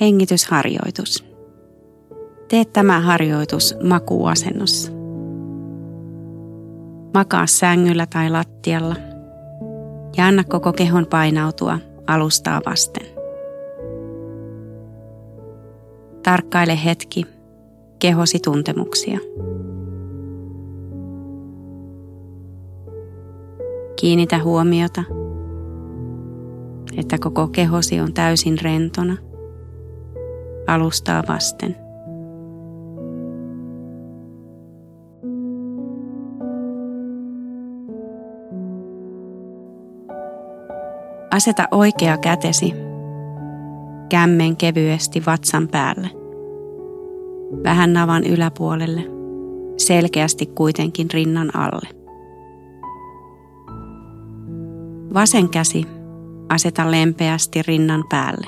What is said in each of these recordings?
Hengitysharjoitus. Tee tämä harjoitus makuuasennossa. Makaa sängyllä tai lattialla ja anna koko kehon painautua alustaa vasten. Tarkkaile hetki kehosi tuntemuksia. Kiinnitä huomiota, että koko kehosi on täysin rentona alustaa vasten. Aseta oikea kätesi kämmen kevyesti vatsan päälle. Vähän navan yläpuolelle, selkeästi kuitenkin rinnan alle. Vasen käsi aseta lempeästi rinnan päälle.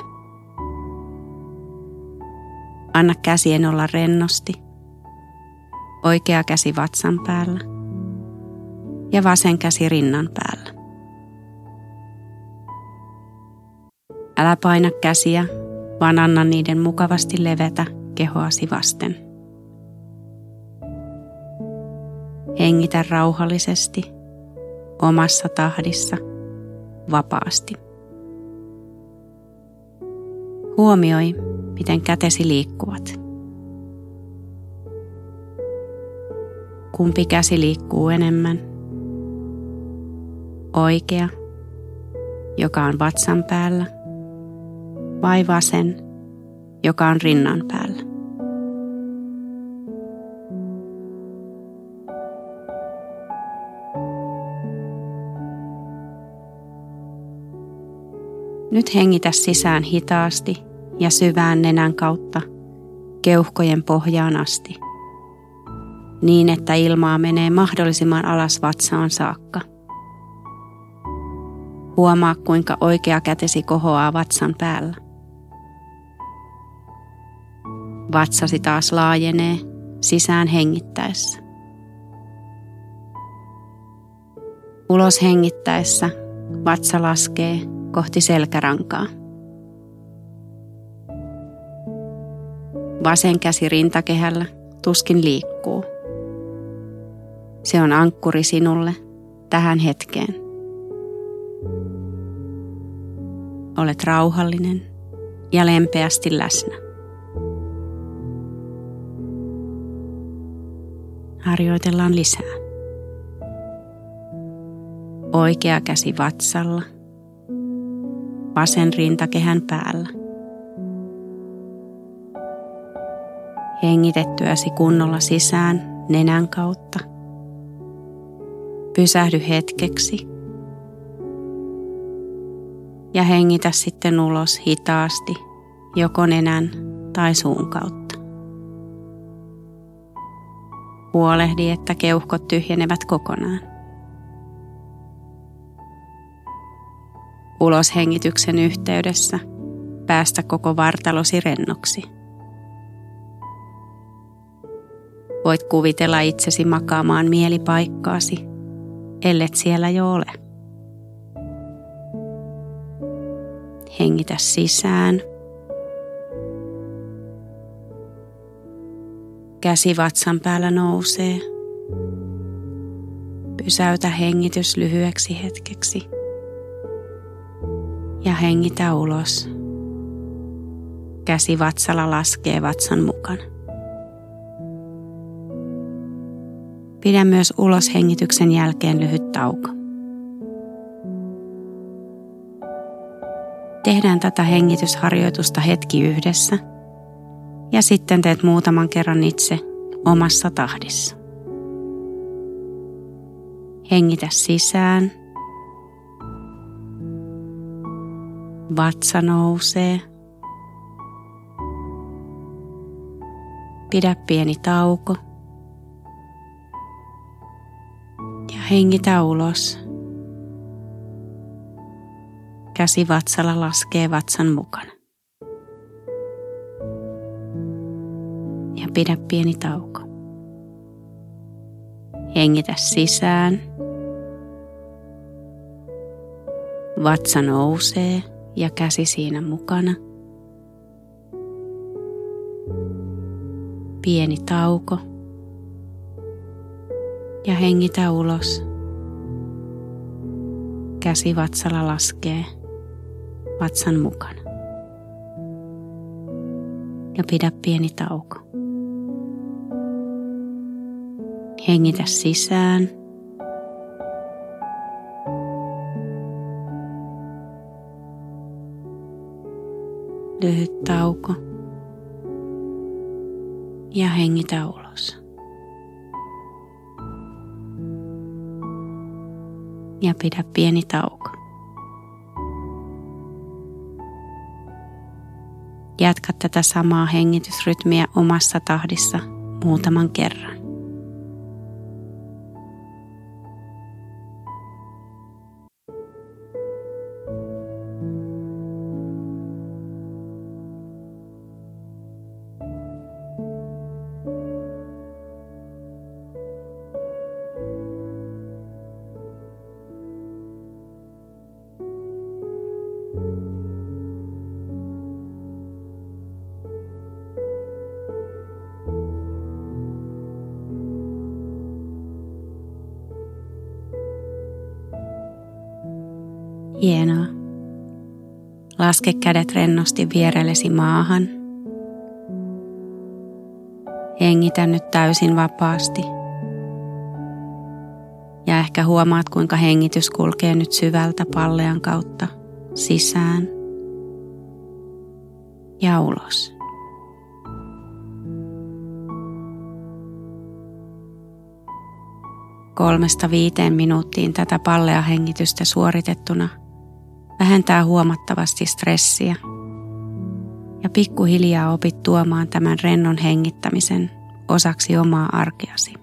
Anna käsien olla rennosti. Oikea käsi vatsan päällä ja vasen käsi rinnan päällä. Älä paina käsiä, vaan anna niiden mukavasti levetä kehoasi vasten. Hengitä rauhallisesti, omassa tahdissa, vapaasti. Huomioi, miten kätesi liikkuvat. Kumpi käsi liikkuu enemmän? Oikea, joka on vatsan päällä – vai vasen, joka on rinnan päällä. Nyt hengitä sisään hitaasti ja syvään nenän kautta keuhkojen pohjaan asti, niin että ilmaa menee mahdollisimman alas vatsaan saakka. Huomaa, kuinka oikea kätesi kohoaa vatsan päällä. Vatsasi taas laajenee sisään hengittäessä. Ulos hengittäessä vatsa laskee kohti selkärankaa. Vasen käsi rintakehällä tuskin liikkuu. Se on ankkuri sinulle tähän hetkeen. Olet rauhallinen ja lempeästi läsnä. harjoitellaan lisää. Oikea käsi vatsalla, vasen rintakehän päällä. Hengitettyäsi kunnolla sisään nenän kautta. Pysähdy hetkeksi ja hengitä sitten ulos hitaasti joko nenän tai suun kautta. Huolehdi, että keuhkot tyhjenevät kokonaan. Uloshengityksen yhteydessä päästä koko vartalosi rennoksi. Voit kuvitella itsesi makaamaan mielipaikkaasi, ellet siellä jo ole. Hengitä sisään Käsi vatsan päällä nousee. Pysäytä hengitys lyhyeksi hetkeksi. Ja hengitä ulos. Käsi vatsalla laskee vatsan mukana. Pidä myös ulos hengityksen jälkeen lyhyt tauko. Tehdään tätä hengitysharjoitusta hetki yhdessä – ja sitten teet muutaman kerran itse omassa tahdissa. Hengitä sisään. Vatsa nousee. Pidä pieni tauko. Hengitä ulos. Käsi vatsalla laskee vatsan mukana. ja pidä pieni tauko. Hengitä sisään. Vatsa nousee ja käsi siinä mukana. Pieni tauko. Ja hengitä ulos. Käsi vatsalla laskee vatsan mukana. Ja pidä pieni tauko. Hengitä sisään. Lyhyt tauko. Ja hengitä ulos. Ja pidä pieni tauko. Jatka tätä samaa hengitysrytmiä omassa tahdissa muutaman kerran. Hienoa. Laske kädet rennosti vierellesi maahan. Hengitä nyt täysin vapaasti. Ja ehkä huomaat, kuinka hengitys kulkee nyt syvältä pallean kautta sisään ja ulos. Kolmesta viiteen minuuttiin tätä pallea hengitystä suoritettuna – vähentää huomattavasti stressiä. Ja pikkuhiljaa opit tuomaan tämän rennon hengittämisen osaksi omaa arkeasi.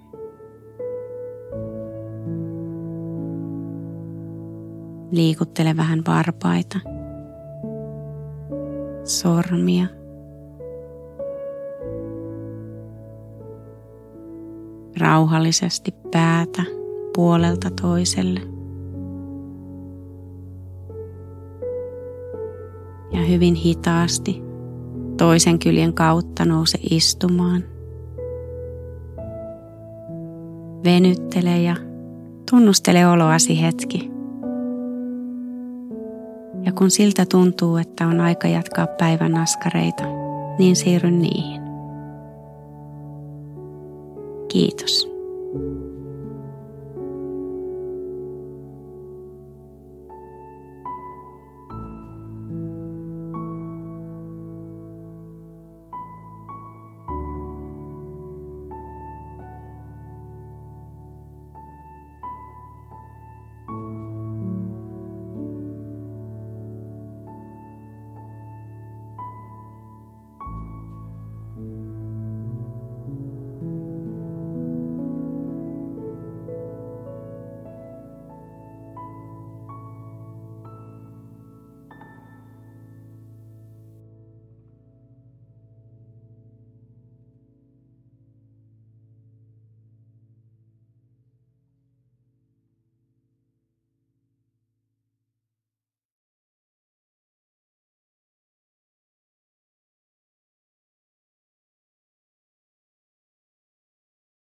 Liikuttele vähän varpaita, sormia, rauhallisesti päätä puolelta toiselle – ja hyvin hitaasti toisen kyljen kautta nouse istumaan. Venyttele ja tunnustele oloasi hetki. Ja kun siltä tuntuu, että on aika jatkaa päivän askareita, niin siirry niihin. Kiitos.